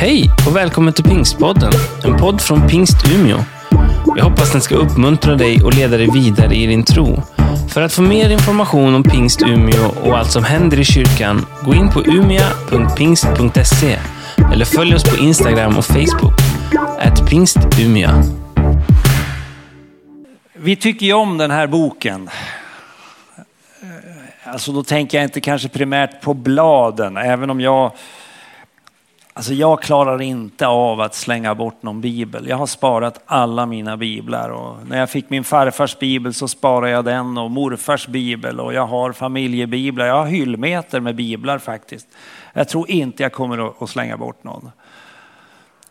Hej och välkommen till Pingstpodden, en podd från Pingst Umeå. Jag hoppas den ska uppmuntra dig och leda dig vidare i din tro. För att få mer information om Pingst Umeå och allt som händer i kyrkan, gå in på umia.pingst.se eller följ oss på Instagram och Facebook, at pingstumia. Vi tycker ju om den här boken. Alltså då tänker jag inte kanske primärt på bladen, även om jag Alltså jag klarar inte av att slänga bort någon bibel. Jag har sparat alla mina biblar och när jag fick min farfars bibel så sparade jag den och morfars bibel och jag har familjebiblar. Jag har hyllmeter med biblar faktiskt. Jag tror inte jag kommer att slänga bort någon.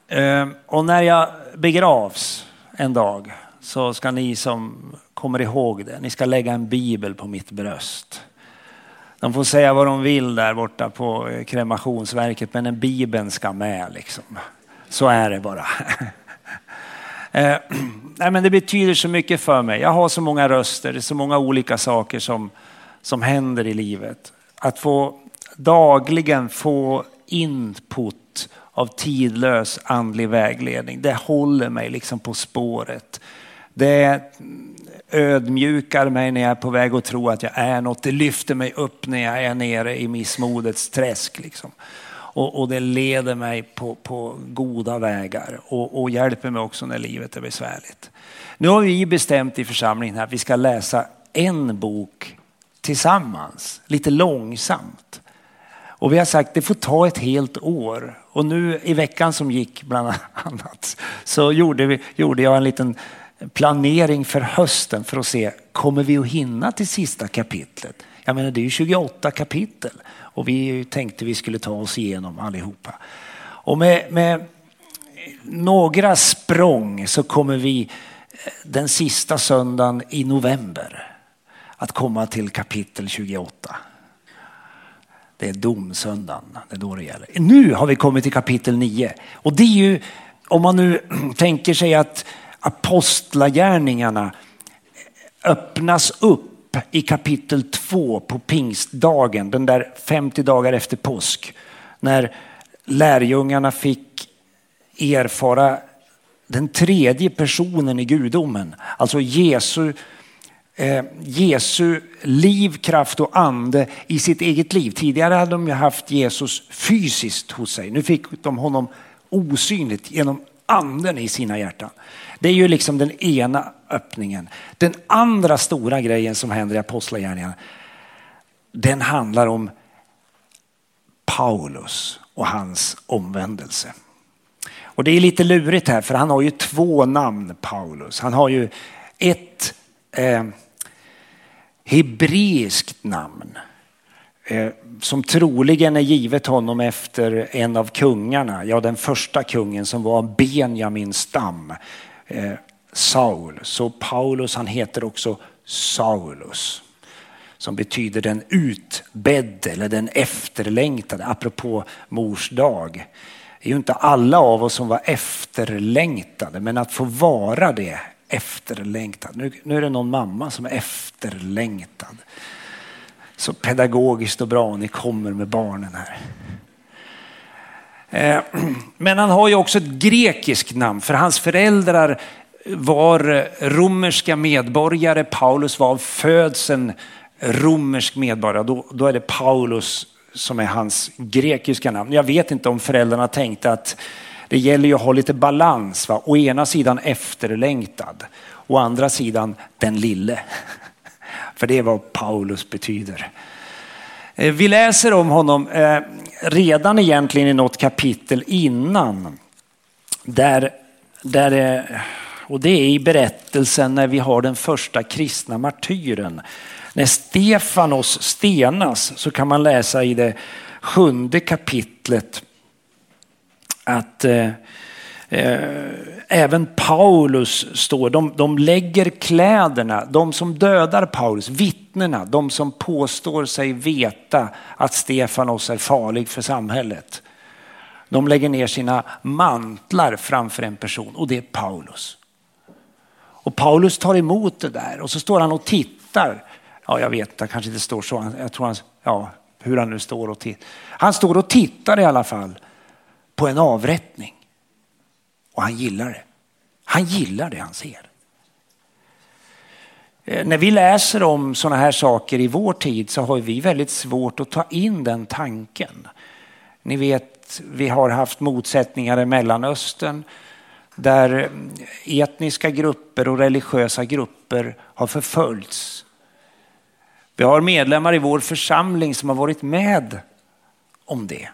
Ehm, och när jag begravs en dag så ska ni som kommer ihåg det, ni ska lägga en bibel på mitt bröst. De får säga vad de vill där borta på eh, kremationsverket, men en bibeln ska med liksom. Så är det bara. eh, nej, men det betyder så mycket för mig. Jag har så många röster, det är så många olika saker som, som händer i livet. Att få dagligen få input av tidlös andlig vägledning, det håller mig liksom på spåret. Det ödmjukar mig när jag är på väg att tro att jag är något. Det lyfter mig upp när jag är nere i missmodets träsk. Liksom. Och, och, det leder mig på, på goda vägar och, och, hjälper mig också när livet är besvärligt. Nu har vi bestämt i församlingen här att vi ska läsa en bok tillsammans, lite långsamt. Och vi har sagt att det får ta ett helt år. Och nu i veckan som gick bland annat så gjorde, vi, gjorde jag en liten planering för hösten för att se, kommer vi att hinna till sista kapitlet? Jag menar det är ju 28 kapitel och vi tänkte vi skulle ta oss igenom allihopa. Och med, med några språng så kommer vi eh, den sista söndagen i november att komma till kapitel 28. Det är domsöndagen, det är då det gäller. Nu har vi kommit till kapitel 9 och det är ju, om man nu tänker sig att apostlagärningarna öppnas upp i kapitel 2 på pingstdagen, den där 50 dagar efter påsk. När lärjungarna fick erfara den tredje personen i gudomen, alltså Jesu, eh, Jesu liv, kraft och ande i sitt eget liv. Tidigare hade de ju haft Jesus fysiskt hos sig. Nu fick de honom osynligt genom anden i sina hjärtan. Det är ju liksom den ena öppningen. Den andra stora grejen som händer i Apostlagärningarna, den handlar om Paulus och hans omvändelse. Och det är lite lurigt här för han har ju två namn Paulus. Han har ju ett eh, hebreiskt namn eh, som troligen är givet honom efter en av kungarna, ja den första kungen som var Benjamins stam eh, Saul. Så Paulus han heter också Saulus. Som betyder den utbedde eller den efterlängtade, apropå mors dag. Det är ju inte alla av oss som var efterlängtade, men att få vara det efterlängtad. Nu, nu är det någon mamma som är efterlängtad. Så pedagogiskt och bra ni kommer med barnen här. Eh, men han har ju också ett grekiskt namn för hans föräldrar var eh, romerska medborgare. Paulus var av födseln romersk medborgare. Då, då är det Paulus som är hans grekiska namn. Jag vet inte om föräldrarna tänkte att det gäller ju att ha lite balans. Va? Å ena sidan efterlängtad, å andra sidan den lille. För det är vad Paulus betyder. Eh, vi läser om honom eh, redan egentligen i något kapitel innan. Där, där, eh, och det är i berättelsen när vi har den första kristna martyren. När Stefanos stenas så kan man läsa i det sjunde kapitlet att eh, Eh, även Paulus står, de, de lägger kläderna, de som dödar Paulus, vittnena, de som påstår sig veta att Stefanos är farlig för samhället. De lägger ner sina mantlar framför en person och det är Paulus. Och Paulus tar emot det där och så står han och tittar. Ja, jag vet, det kanske inte står så. Jag tror han, ja, hur han nu står och tittar. Han står och tittar i alla fall på en avrättning. Och han gillar det. Han gillar det han ser. Eh, när vi läser om sådana här saker i vår tid så har vi väldigt svårt att ta in den tanken. Ni vet, vi har haft motsättningar i Mellanöstern där eh, etniska grupper och religiösa grupper har förföljts. Vi har medlemmar i vår församling som har varit med om det.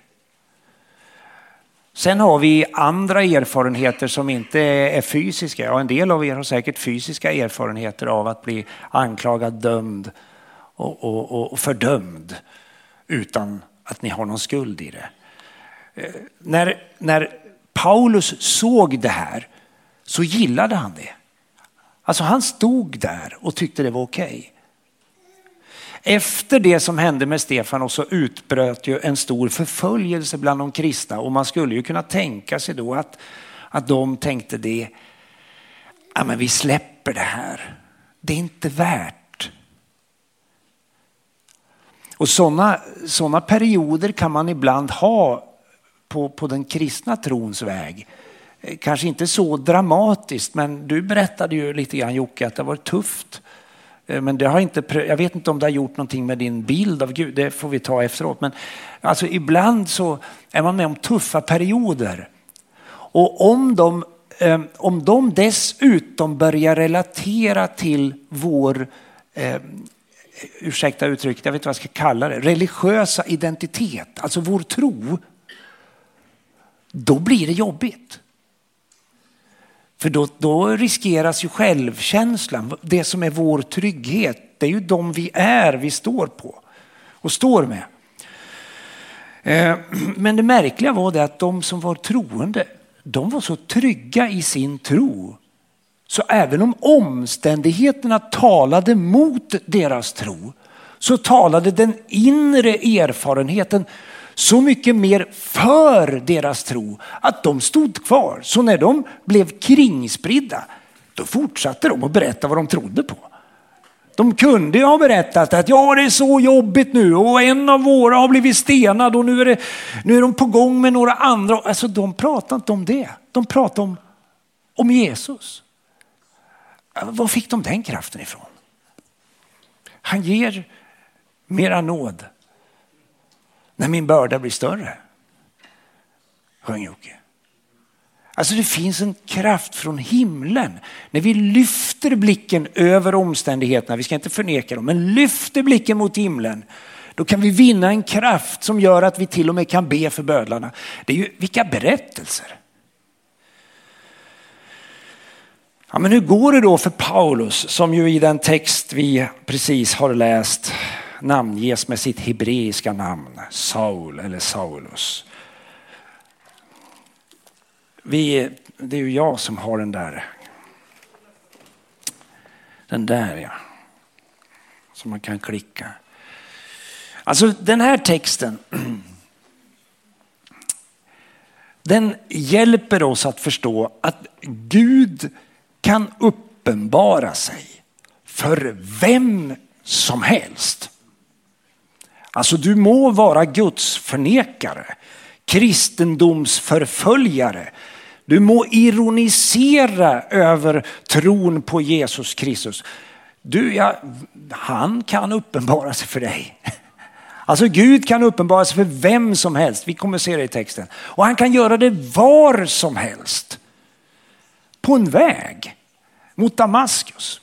Sen har vi andra erfarenheter som inte är fysiska. Ja, en del av er har säkert fysiska erfarenheter av att bli anklagad, dömd och, och, och fördömd utan att ni har någon skuld i det. Eh, när, när Paulus såg det här så gillade han det. Alltså han stod där och tyckte det var okej. Okay. Efter det som hände med Stefanos så utbröt ju en stor förföljelse bland de kristna och man skulle ju kunna tänka sig då att, att de tänkte det, ja men vi släpper det här. Det är inte värt. Och sådana såna perioder kan man ibland ha på, på den kristna trons väg. Kanske inte så dramatiskt, men du berättade ju lite grann Jocke att det var tufft Eh, men det har inte, jag vet inte om det har gjort någonting med din bild av Gud, det får vi ta efteråt. Men alltså ibland så är man med om tuffa perioder. Och om de, eh, om de dessutom börjar relatera till vår, eh, ursäkta uttrycket, jag vet inte vad jag ska kalla det, religiösa identitet, alltså vår tro. Då blir det jobbigt. För då, då riskeras ju självkänslan, det som är vår trygghet. Det är ju de vi är, vi står på och står med. Eh, men det märkliga var det att de som var troende, de var så trygga i sin tro. Så även om omständigheterna talade mot deras tro så talade den inre erfarenheten så mycket mer för deras tro att de stod kvar. Så när de blev kringspridda, då fortsatte de att berätta vad de trodde på. De kunde ju ha berättat att ja, det är så jobbigt nu och en av våra har blivit stenad och nu är, det, nu är de på gång med några andra. Alltså de pratar inte om det. De pratar om, om Jesus. Var fick de den kraften ifrån? Han ger mera nåd när min börda blir större. Sjöng Jocke. Alltså det finns en kraft från himlen. När vi lyfter blicken över omständigheterna, vi ska inte förneka dem, men lyfter blicken mot himlen. Då kan vi vinna en kraft som gör att vi till och med kan be för bödlarna. Det är ju vilka berättelser. Ja, men hur går det då för Paulus som ju i den text vi precis har läst namnges med sitt hebreiska namn, Saul eller Saulus. Vi, det är ju jag som har den där. Den där ja. Som man kan klicka. Alltså den här texten. Den hjälper oss att förstå att Gud kan uppenbara sig för vem som helst. Alltså du må vara Guds förnekare, kristendomsförföljare. Du må ironisera över tron på Jesus Kristus. Du, ja, han kan uppenbara sig för dig. Alltså Gud kan uppenbara sig för vem som helst. Vi kommer se det i texten. Och han kan göra det var som helst. På en väg mot Damaskus.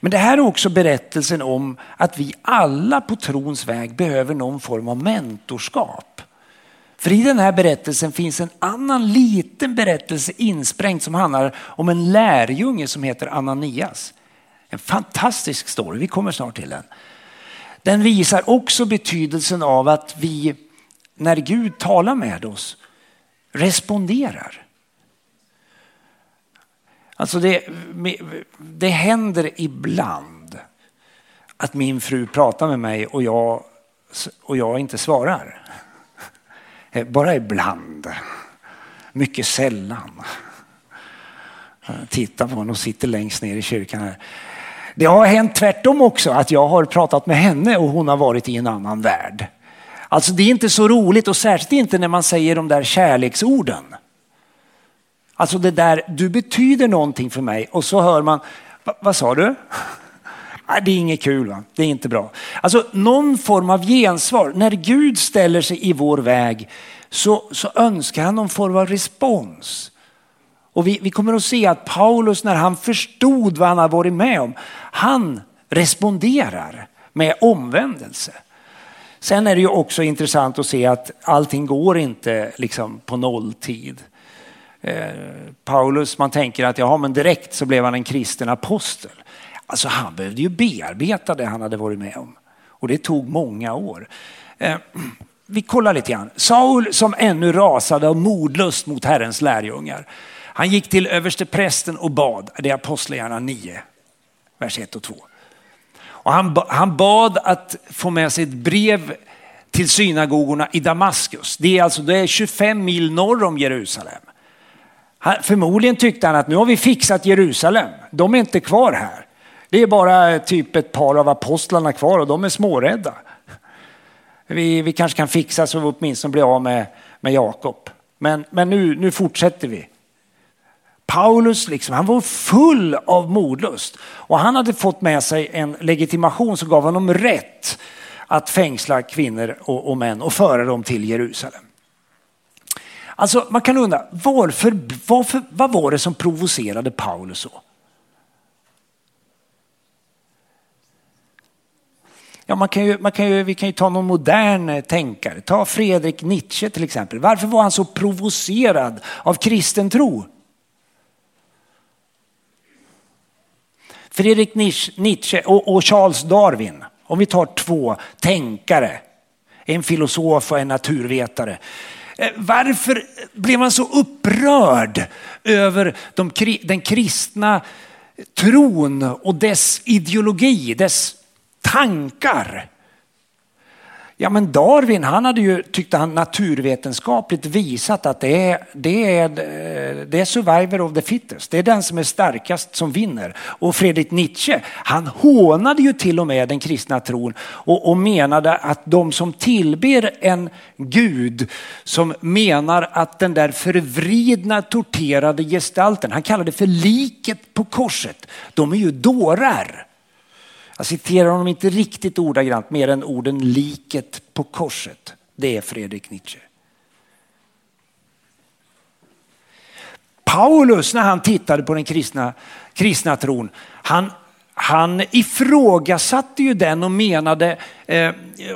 Men det här är också berättelsen om att vi alla på trons väg behöver någon form av mentorskap. För i den här berättelsen finns en annan liten berättelse insprängd som handlar om en lärjunge som heter Ananias. En fantastisk story, vi kommer snart till den. Den visar också betydelsen av att vi, när Gud talar med oss, responderar. Alltså det, det händer ibland att min fru pratar med mig och jag, och jag inte svarar. Eh, bara ibland. Mycket sällan. Eh, titta på henne och sitter längst ner i kyrkan här. Det har hänt tvärtom också, att jag har pratat med henne och hon har varit i en annan värld. Alltså det är inte så roligt och särskilt inte när man säger de där kärleksorden. Alltså det där, du betyder någonting för mig och så hör man, vad sa du? Det är inget kul, va? det är inte bra. Alltså någon form av gensvar. När Gud ställer sig i vår väg så, så önskar han någon form av respons. Och vi, vi kommer att se att Paulus när han förstod vad han har varit med om, han responderar med omvändelse. Sen är det ju också intressant att se att allting går inte liksom på nolltid. Eh, Paulus, man tänker att ja, men direkt så blev han en kristen apostel. Alltså han behövde ju bearbeta det han hade varit med om. Och det tog många år. Eh, vi kollar lite grann. Saul som ännu rasade av modlust mot Herrens lärjungar. Han gick till översteprästen och bad. Det är Apostlagärningarna 9, vers 1 och 2. Och han, han bad att få med sig ett brev till synagogorna i Damaskus. Det är alltså det är 25 mil norr om Jerusalem. Han, förmodligen tyckte han att nu har vi fixat Jerusalem. De är inte kvar här. Det är bara eh, typ ett par av apostlarna kvar och de är smårädda. Vi, vi kanske kan fixa så vi åtminstone blir av med, med Jakob. Men, men nu, nu fortsätter vi. Paulus liksom, han var full av modlust och han hade fått med sig en legitimation som gav honom rätt att fängsla kvinnor och, och män och föra dem till Jerusalem. Alltså man kan undra, varför, varför, vad var det som provocerade Paulus så? Ja, man kan ju, man kan ju, vi kan ju ta någon modern eh, tänkare, ta Fredrik Nietzsche till exempel. Varför var han så provocerad av kristen tro? Fredrik Nietzsche och Charles Darwin, om vi tar två tänkare, en filosof och en naturvetare. Eh, varför blev man så upprörd över de, den kristna tron och dess ideologi, dess tankar? Ja men Darwin han hade ju, tyckte han naturvetenskapligt visat att det är, det, är, det är survivor of the fittest. Det är den som är starkast som vinner. Och Fredrik Nietzsche han hånade ju till och med den kristna tron och, och menade att de som tillber en gud som menar att den där förvridna torterade gestalten, han kallade det för liket på korset, de är ju dårar. Jag citerar honom inte riktigt ordagrant mer än orden liket på korset. Det är Fredrik Nietzsche. Paulus när han tittade på den kristna, kristna tron, han, han ifrågasatte ju den och menade, eh,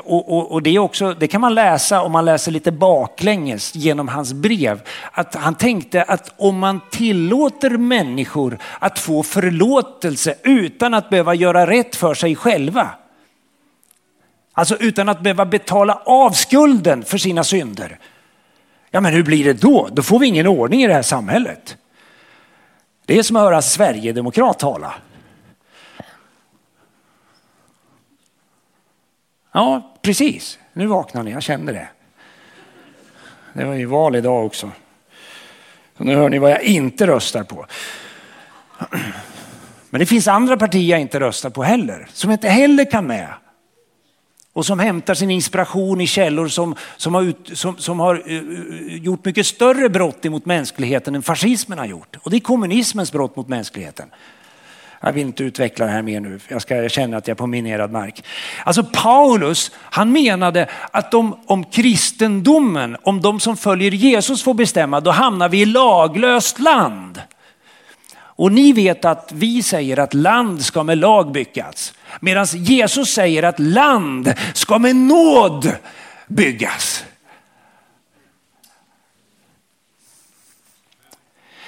och, och, och, det, också, det kan man läsa om man läser lite baklänges genom hans brev, att han tänkte att om man tillåter människor att få förlåtelse utan att behöva göra rätt för sig själva, alltså utan att behöva betala av skulden för sina synder, ja men hur blir det då? Då får vi ingen ordning i det här samhället. Det är som att höra Sverigedemokrat tala. Ja, precis. Nu vaknar ni, jag kände det. Det var ju val idag också. Så nu hör ni vad jag inte röstar på. Men det finns andra partier jag inte röstar på heller, som inte heller kan med. Och som hämtar sin inspiration i källor som, som, har, ut, som, som har eh, eh, gjort mycket större brott mot mänskligheten än fascismen har gjort. Och det är kommunismens brott mot mänskligheten. Jag vill inte utveckla det här mer nu, jag, ska, jag känner att jag är på minerad mark. Alltså Paulus, han menade att de, om kristendomen, om de som följer Jesus får bestämma, då hamnar vi i laglöst land. Och ni vet att vi säger att land ska med lag byggas. Medan Jesus säger att land ska med nåd byggas.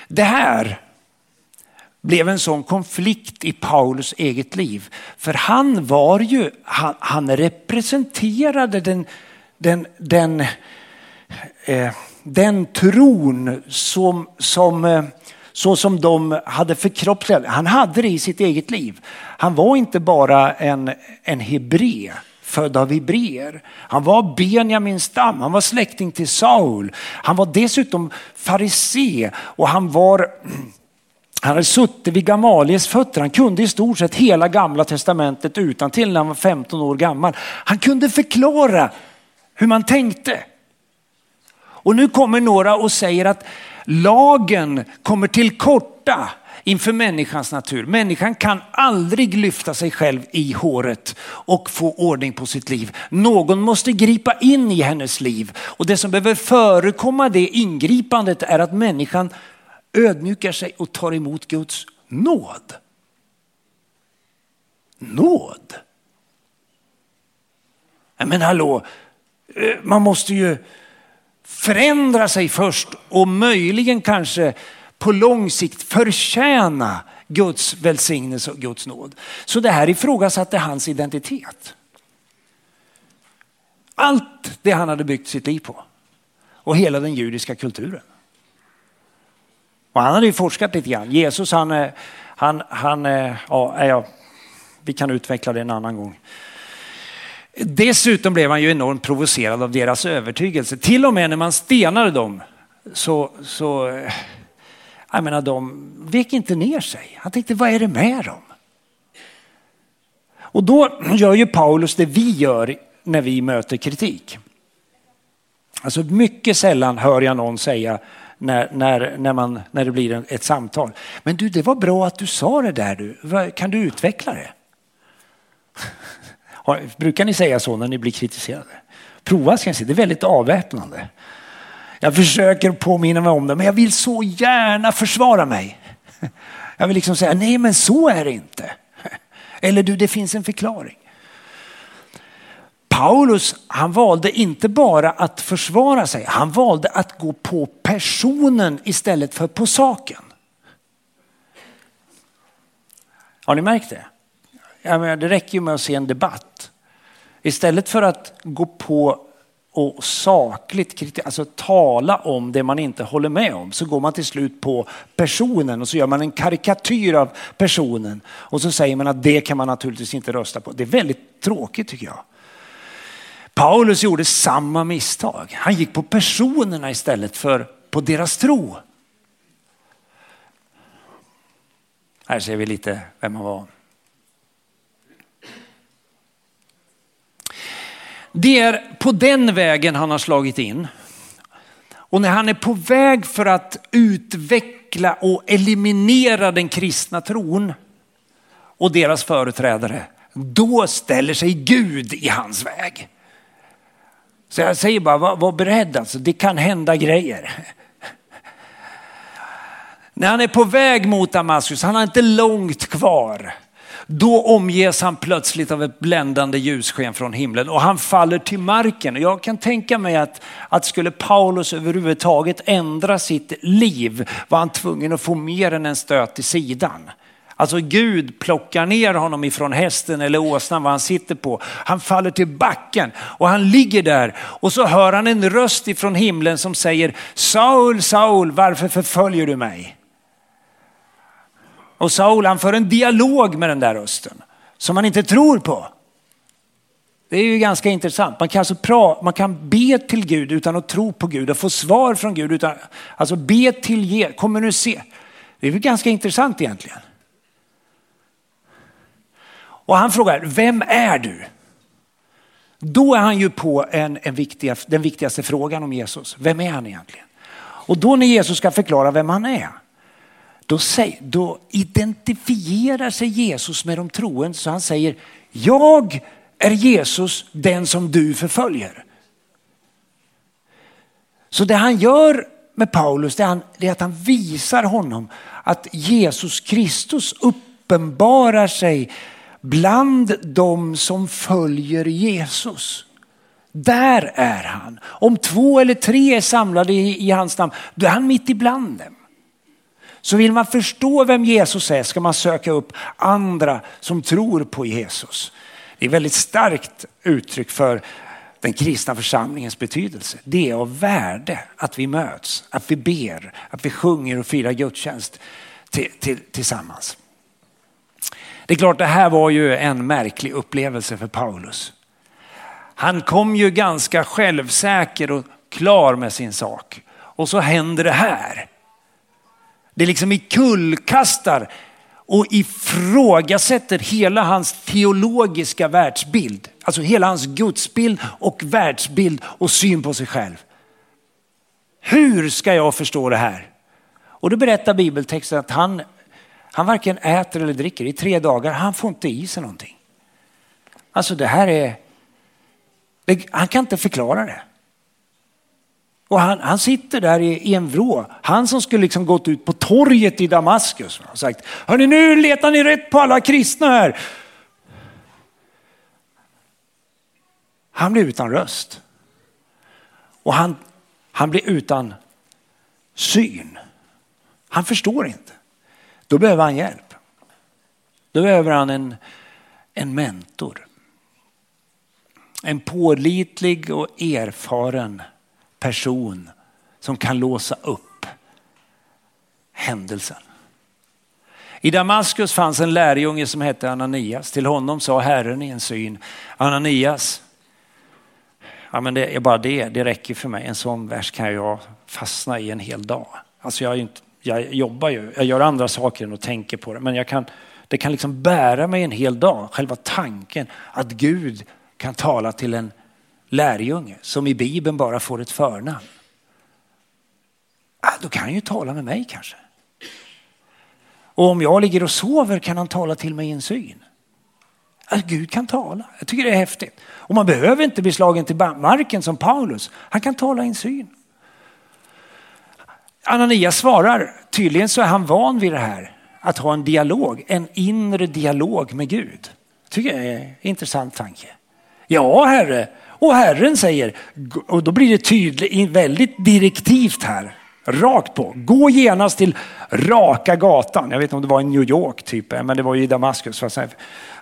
Det här blev en sån konflikt i Paulus eget liv. För han var ju, han, han representerade den, den, den, eh, den tron som, som, eh, så som de hade förkroppsligat. Han hade det i sitt eget liv. Han var inte bara en, en hebré född av hebreer. Han var Benjamins stam, han var släkting till Saul. Han var dessutom farisé och han var han hade suttit vid Gamaliels fötter. Han kunde i stort sett hela gamla testamentet utan till när han var 15 år gammal. Han kunde förklara hur man tänkte. Och nu kommer några och säger att lagen kommer till korta inför människans natur. Människan kan aldrig lyfta sig själv i håret och få ordning på sitt liv. Någon måste gripa in i hennes liv och det som behöver förekomma det ingripandet är att människan ödmjukar sig och tar emot Guds nåd. Nåd? Men hallå, eh, man måste ju förändra sig först och möjligen kanske på lång sikt förtjäna Guds välsignelse och Guds nåd. Så det här ifrågasatte hans identitet. Allt det han hade byggt sitt liv på och hela den judiska kulturen. Och han hade ju forskat lite grann. Jesus han, eh, han, han eh, ja, eh, ja, vi kan utveckla det en annan gång. Dessutom blev han ju enormt provocerad av deras övertygelse. Till och med när man stenade dem så, så jag menar, de vek inte ner sig. Han tänkte, vad är det med dem? Och då gör ju Paulus det vi gör när vi möter kritik. Alltså mycket sällan hör jag någon säga när, när, när, man, när det blir ett samtal. Men du, det var bra att du sa det där. Du. Kan du utveckla det? Brukar ni säga så när ni blir kritiserade? Prova ska ni se, det är väldigt avväpnande. Jag försöker påminna mig om det, men jag vill så gärna försvara mig. Jag vill liksom säga, nej men så är det inte. Eller du, det finns en förklaring. Paulus, han valde inte bara att försvara sig, han valde att gå på personen istället för på saken. Har ni märkt det? Menar, det räcker ju med att se en debatt. Istället för att gå på och sakligt kritisera, alltså tala om det man inte håller med om så går man till slut på personen och så gör man en karikatyr av personen och så säger man att det kan man naturligtvis inte rösta på. Det är väldigt tråkigt tycker jag. Paulus gjorde samma misstag. Han gick på personerna istället för på deras tro. Här ser vi lite vem han var. Det är på den vägen han har slagit in. Och när han är på väg för att utveckla och eliminera den kristna tron och deras företrädare, då ställer sig Gud i hans väg. Så jag säger bara, var, var beredd alltså, det kan hända grejer. När han är på väg mot Damaskus, han har inte långt kvar. Då omges han plötsligt av ett bländande ljussken från himlen och han faller till marken. Jag kan tänka mig att, att skulle Paulus överhuvudtaget ändra sitt liv var han tvungen att få mer än en stöt i sidan. Alltså Gud plockar ner honom ifrån hästen eller åsnan vad han sitter på. Han faller till backen och han ligger där och så hör han en röst ifrån himlen som säger Saul, Saul, varför förföljer du mig? Och Saul han för en dialog med den där rösten som man inte tror på. Det är ju ganska intressant. Man kan alltså pra, man kan be till Gud utan att tro på Gud och få svar från Gud. Utan, alltså be till, kommunicera. Det är ju ganska intressant egentligen. Och han frågar, vem är du? Då är han ju på en, en viktiga, den viktigaste frågan om Jesus. Vem är han egentligen? Och då när Jesus ska förklara vem han är, då, säger, då identifierar sig Jesus med de troende så han säger, jag är Jesus den som du förföljer. Så det han gör med Paulus det är, han, det är att han visar honom att Jesus Kristus uppenbarar sig bland de som följer Jesus. Där är han. Om två eller tre är samlade i, i hans namn, då är han mitt ibland dem. Så vill man förstå vem Jesus är ska man söka upp andra som tror på Jesus. Det är väldigt starkt uttryck för den kristna församlingens betydelse. Det är av värde att vi möts, att vi ber, att vi sjunger och firar gudstjänst till, till, tillsammans. Det är klart, det här var ju en märklig upplevelse för Paulus. Han kom ju ganska självsäker och klar med sin sak. Och så händer det här. Det liksom kullkastar och ifrågasätter hela hans teologiska världsbild. Alltså hela hans gudsbild och världsbild och syn på sig själv. Hur ska jag förstå det här? Och då berättar bibeltexten att han, han varken äter eller dricker i tre dagar. Han får inte i sig någonting. Alltså det här är, det, han kan inte förklara det. Och han, han sitter där i, i, en vrå. Han som skulle liksom gått ut på torget i Damaskus och sagt, hörni nu letar ni rätt på alla kristna här. Han blir utan röst. Och han, han blir utan syn. Han förstår inte. Då behöver han hjälp. Då behöver han en, en mentor. En pålitlig och erfaren person som kan låsa upp händelsen. I Damaskus fanns en lärjunge som hette Ananias. Till honom sa Herren i en syn, Ananias, ja men det är bara det, det räcker för mig. En sån vers kan jag fastna i en hel dag. Alltså jag, inte, jag jobbar ju, jag gör andra saker än att tänka på det. Men jag kan, det kan liksom bära mig en hel dag. Själva tanken att Gud kan tala till en lärjunge som i Bibeln bara får ett förnamn. Ah, då kan han ju tala med mig kanske. Och om jag ligger och sover kan han tala till mig i en syn. Att Gud kan tala. Jag tycker det är häftigt. Och man behöver inte bli slagen till marken som Paulus. Han kan tala i en syn. Ananias svarar, tydligen så är han van vid det här. Att ha en dialog, en inre dialog med Gud. Tycker jag är en intressant tanke. Ja, herre. Och Herren säger, och då blir det tydligt, väldigt direktivt här, rakt på. Gå genast till raka gatan. Jag vet inte om det var i New York typ, eh, men det var ju i Damaskus.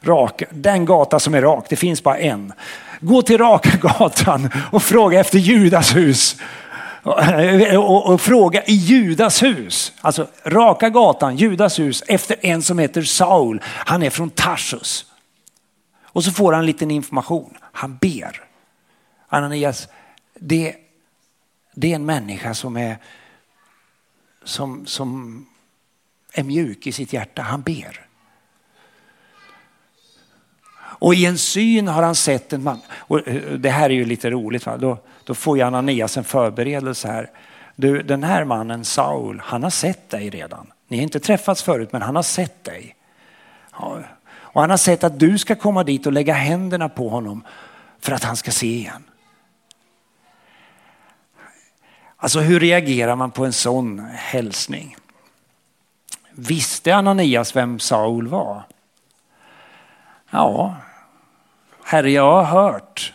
Rak, den gata som är rak, det finns bara en. Gå till raka gatan och fråga efter Judas hus. Och, och, fråga i Judas hus, alltså raka gatan, Judas hus, efter en som heter Saul. Han är från Tarsus. Och så får han lite liten information. Han ber. Ananias, det, det är en människa som är, som, som är mjuk i sitt hjärta. Han ber. Och i en syn har han sett en man. Och eh, det här är ju lite roligt. Va? Då, då får ju Ananias en förberedelse här. Du, den här mannen Saul, han har sett dig redan. Ni har inte träffats förut, men han har sett dig. Ja. Och han har sett att du ska komma dit och lägga händerna på honom för att han ska se igen. Alltså hur reagerar man på en sån hälsning? Visste Ananias vem Saul var? Ja, herre jag har hört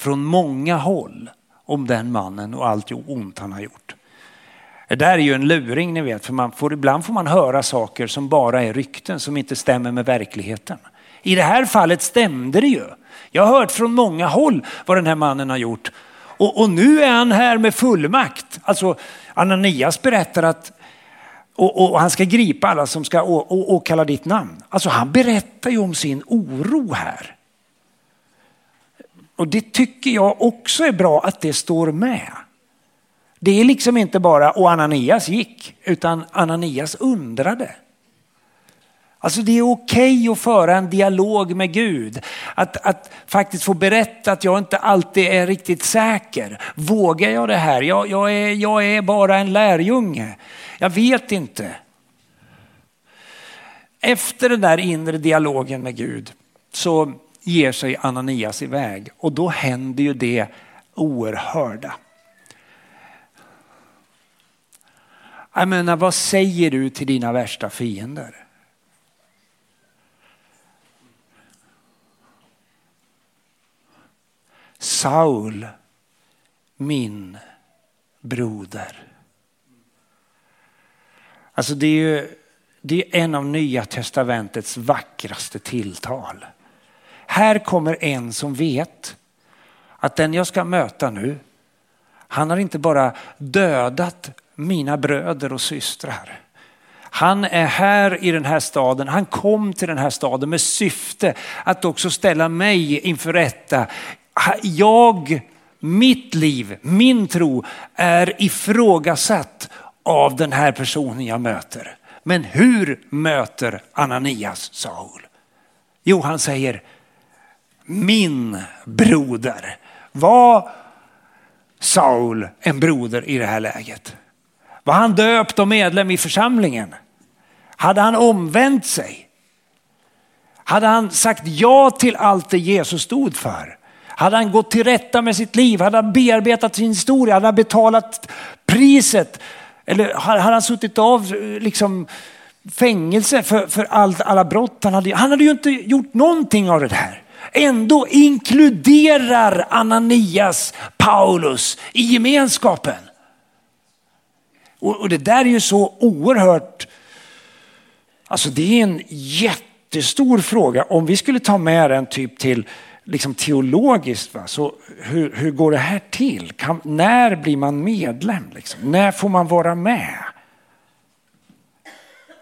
från många håll om den mannen och allt ont han har gjort. Det där är ju en luring ni vet, för man får, ibland får man höra saker som bara är rykten som inte stämmer med verkligheten. I det här fallet stämde det ju. Jag har hört från många håll vad den här mannen har gjort. Och, och nu är han här med fullmakt. Alltså Ananias berättar att och, och, han ska gripa alla som ska åkalla ditt namn. Alltså han berättar ju om sin oro här. Och det tycker jag också är bra att det står med. Det är liksom inte bara och Ananias gick, utan Ananias undrade. Alltså det är okej okay att föra en dialog med Gud. Att, att faktiskt få berätta att jag inte alltid är riktigt säker. Vågar jag det här? Jag, jag, är, jag är bara en lärjunge. Jag vet inte. Efter den där inre dialogen med Gud så ger sig Ananias iväg och då händer ju det oerhörda. Jag menar, vad säger du till dina värsta fiender? Saul, min broder. Alltså det är ju det är en av nya testamentets vackraste tilltal. Här kommer en som vet att den jag ska möta nu, han har inte bara dödat mina bröder och systrar. Han är här i den här staden. Han kom till den här staden med syfte att också ställa mig inför rätta jag, mitt liv, min tro är ifrågasatt av den här personen jag möter. Men hur möter Ananias Saul? Jo, han säger, min broder. Var Saul en broder i det här läget? Var han döpt och medlem i församlingen? Hade han omvänt sig? Hade han sagt ja till allt det Jesus stod för? Hade han gått till rätta med sitt liv? Hade han bearbetat sin historia? Hade han betalat priset? Eller hade han suttit av liksom, fängelse för, för allt, alla brott han hade? Han hade ju inte gjort någonting av det här. Ändå inkluderar Ananias Paulus i gemenskapen. Och, och det där är ju så oerhört, alltså det är en jättestor fråga. Om vi skulle ta med den typ till liksom teologiskt, va? så hur, hur går det här till? Kan, när blir man medlem? Liksom? När får man vara med?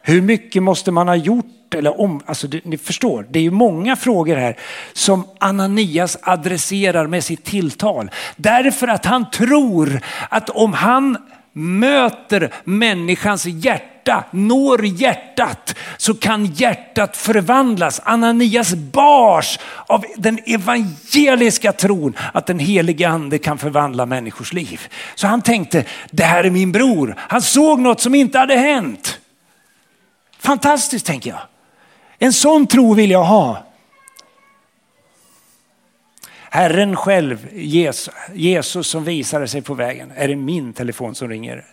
Hur mycket måste man ha gjort? Eller om, alltså ni förstår, det är ju många frågor här som Ananias adresserar med sitt tilltal. Därför att han tror att om han möter människans hjärta, når hjärtat, så kan hjärtat förvandlas. Ananias bars av den evangeliska tron att den helige ande kan förvandla människors liv. Så han tänkte, det här är min bror. Han såg något som inte hade hänt. Fantastiskt tänker jag. En sån tro vill jag ha. Herren själv, Jesus, som visade sig på vägen. Är det min telefon som ringer?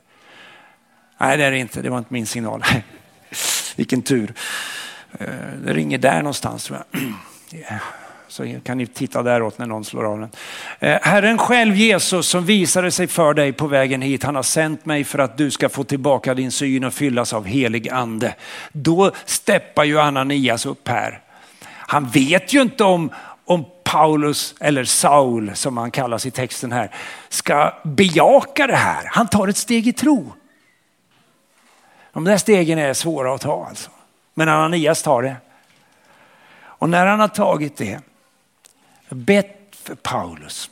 Nej, det är det inte. Det var inte min signal. Vilken tur. Eh, det ringer där någonstans tror jag. Så kan ni titta däråt när någon slår av den. Eh, Herren själv Jesus som visade sig för dig på vägen hit. Han har sänt mig för att du ska få tillbaka din syn och fyllas av helig ande. Då steppar ju Ananias upp här. Han vet ju inte om, om Paulus eller Saul som han kallas i texten här ska bejaka det här. Han tar ett steg i tro. De där stegen är svåra att ta alltså. Men Ananias tar det. Och när han har tagit det, bett för Paulus,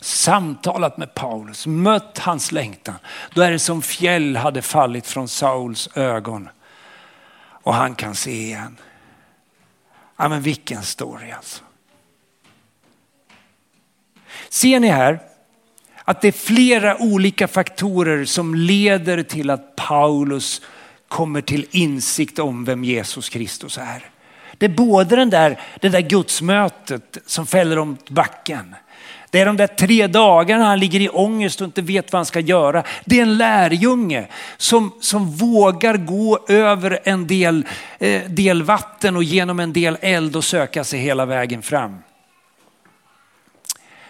samtalat med Paulus, mött hans längtan, då är det som fjäll hade fallit från Sauls ögon och han kan se igen. Ja men vilken story alltså. Ser ni här att det är flera olika faktorer som leder till att Paulus kommer till insikt om vem Jesus Kristus är. Det är både den där, det där gudsmötet som fäller om backen. Det är de där tre dagarna han ligger i ångest och inte vet vad han ska göra. Det är en lärjunge som, som vågar gå över en del, eh, del vatten och genom en del eld och söka sig hela vägen fram.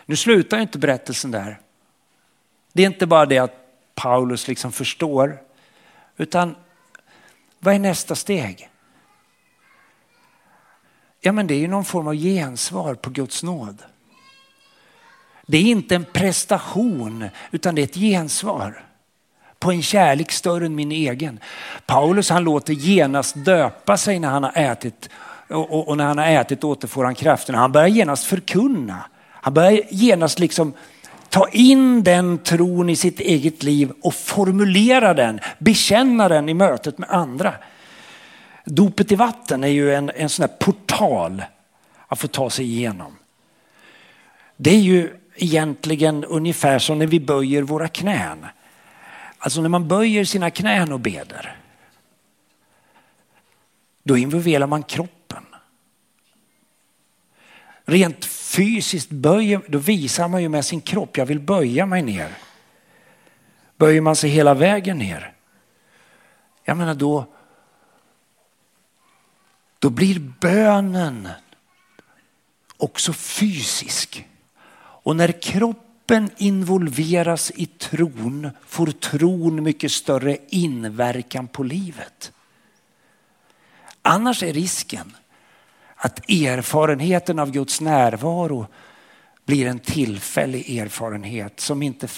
Nu slutar inte berättelsen där. Det är inte bara det att Paulus liksom förstår, utan vad är nästa steg? Ja men det är ju någon form av gensvar på Guds nåd. Det är inte en prestation utan det är ett gensvar på en kärlek större än min egen. Paulus han låter genast döpa sig när han har ätit och, och när han har ätit återfår han krafterna. Han börjar genast förkunna. Han börjar genast liksom ta in den tron i sitt eget liv och formulera den, bekänna den i mötet med andra. Dopet i vatten är ju en, en sån här portal att få ta sig igenom. Det är ju egentligen ungefär som när vi böjer våra knän. Alltså när man böjer sina knän och beder. Då involverar man kroppen. Rent fysiskt böjer, då visar man ju med sin kropp, jag vill böja mig ner. Böjer man sig hela vägen ner, jag menar då, då blir bönen också fysisk. Och när kroppen involveras i tron får tron mycket större inverkan på livet. Annars är risken att erfarenheten av Guds närvaro blir en tillfällig erfarenhet som inte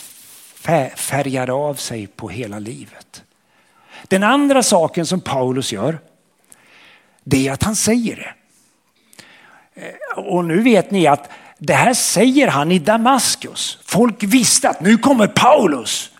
färgar av sig på hela livet. Den andra saken som Paulus gör, det är att han säger det. Eh, och nu vet ni att det här säger han i Damaskus. Folk visste att nu kommer Paulus.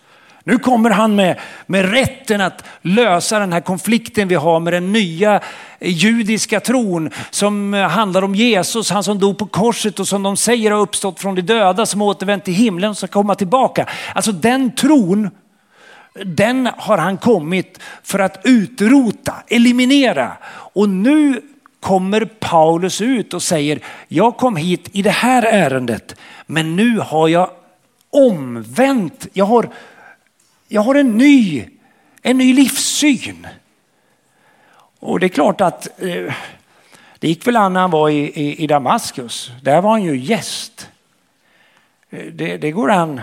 Nu kommer han med, med rätten att lösa den här konflikten vi har med den nya judiska tron som eh, handlar om Jesus, han som dog på korset och som de säger har uppstått från de döda, som återvänt till himlen och ska komma tillbaka. Alltså den tron, den har han kommit för att utrota, eliminera. Och nu kommer Paulus ut och säger, jag kom hit i det här ärendet, men nu har jag omvänt, jag har jag har en ny, en ny livssyn. Och det är klart att eh, det gick väl an när han var i, i, i Damaskus. Där var han ju gäst. Eh, det, det, går an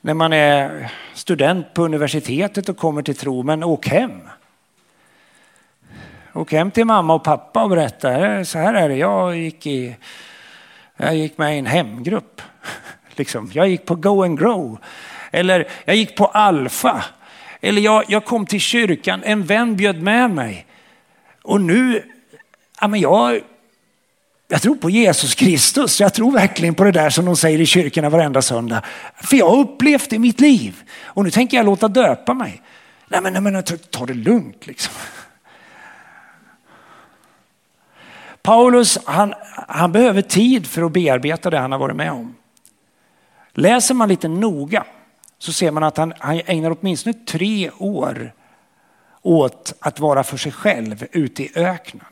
när man är student på universitetet och kommer till tro, men åk hem. Åk hem till mamma och pappa och berätta, så här är det, jag gick, i, jag gick med i en hemgrupp. Liksom. Jag gick på Go and Grow. Eller jag gick på Alfa. Eller jag, jag kom till kyrkan, en vän bjöd med mig. Och nu, ja men jag, jag tror på Jesus Kristus. Jag tror verkligen på det där som de säger i kyrkorna varenda söndag. För jag har upplevt det i mitt liv. Och nu tänker jag låta döpa mig. Nej men, nej, men ta det lugnt liksom. Paulus, han, han behöver tid för att bearbeta det han har varit med om. Läser man lite noga så ser man att han, han ägnar åtminstone tre år åt att vara för sig själv ute i öknen.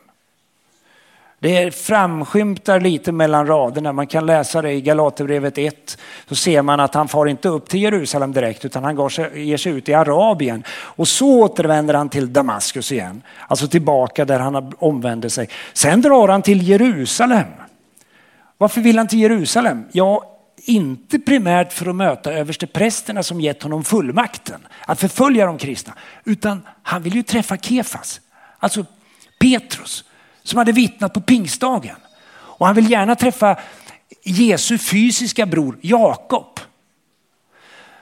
Det framskymtar lite mellan raderna. Man kan läsa det i Galaterbrevet 1. Så ser man att han far inte upp till Jerusalem direkt utan han går sig, ger sig ut i Arabien. Och så återvänder han till Damaskus igen. Alltså tillbaka där han omvände sig. Sen drar han till Jerusalem. Varför vill han till Jerusalem? Ja, inte primärt för att möta översteprästerna som gett honom fullmakten att förfölja de kristna, utan han vill ju träffa Kefas, alltså Petrus, som hade vittnat på pingstdagen. Och han vill gärna träffa Jesu fysiska bror Jakob.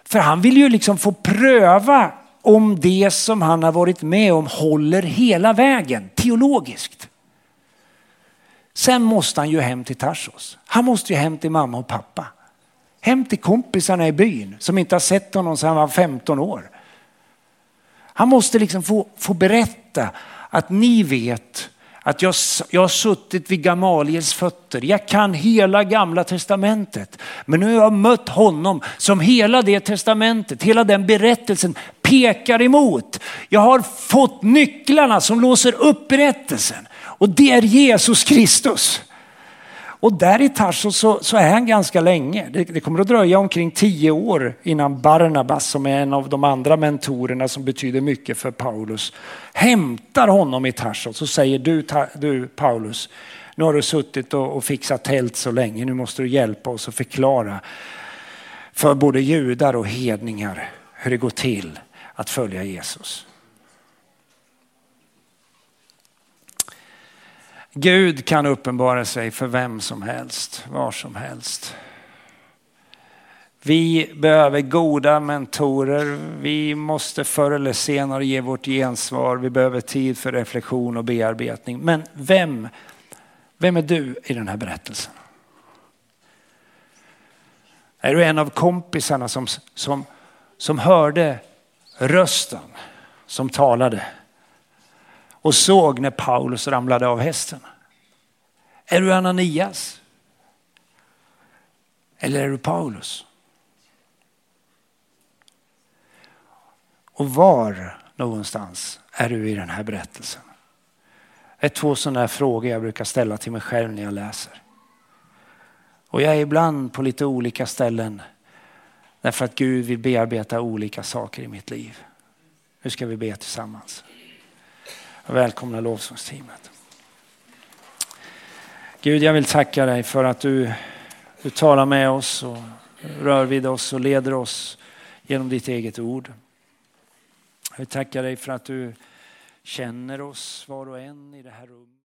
För han vill ju liksom få pröva om det som han har varit med om håller hela vägen teologiskt. Sen måste han ju hem till Tarsos. Han måste ju hem till mamma och pappa. Hem till kompisarna i byn som inte har sett honom sedan han var 15 år. Han måste liksom få, få berätta att ni vet att jag, jag har suttit vid Gamaliels fötter. Jag kan hela gamla testamentet. Men nu har jag mött honom som hela det testamentet, hela den berättelsen pekar emot. Jag har fått nycklarna som låser upp berättelsen. Och det är Jesus Kristus. Och där i Tarsos så, så, är han ganska länge. Det, det, kommer att dröja omkring tio år innan Barnabas, som är en av de andra mentorerna som betyder mycket för Paulus, hämtar honom i Tarsos och säger du, ta, du Paulus, nu har du suttit och, och fixat tält så länge, nu måste du hjälpa oss att förklara för både judar och hedningar hur det går till att följa Jesus. Gud kan uppenbara sig för vem som helst, var som helst. Vi behöver goda mentorer. Vi måste förr eller senare ge vårt gensvar. Vi behöver tid för reflektion och bearbetning. Men vem, vem är du i den här berättelsen? Är du en av kompisarna som, som, som hörde rösten som talade? Och såg när Paulus ramlade av hästen? Är du Ananias? Eller är du Paulus? Och var någonstans är du i den här berättelsen? Det är två sådana här frågor jag brukar ställa till mig själv när jag läser. Och jag är ibland på lite olika ställen därför att Gud vill bearbeta olika saker i mitt liv. Nu ska vi be tillsammans. Välkomna lovsångsteamet. Gud, jag vill tacka dig för att du, du talar med oss och rör vid oss och leder oss genom ditt eget ord. Jag vill tacka dig för att du känner oss var och en i det här rummet.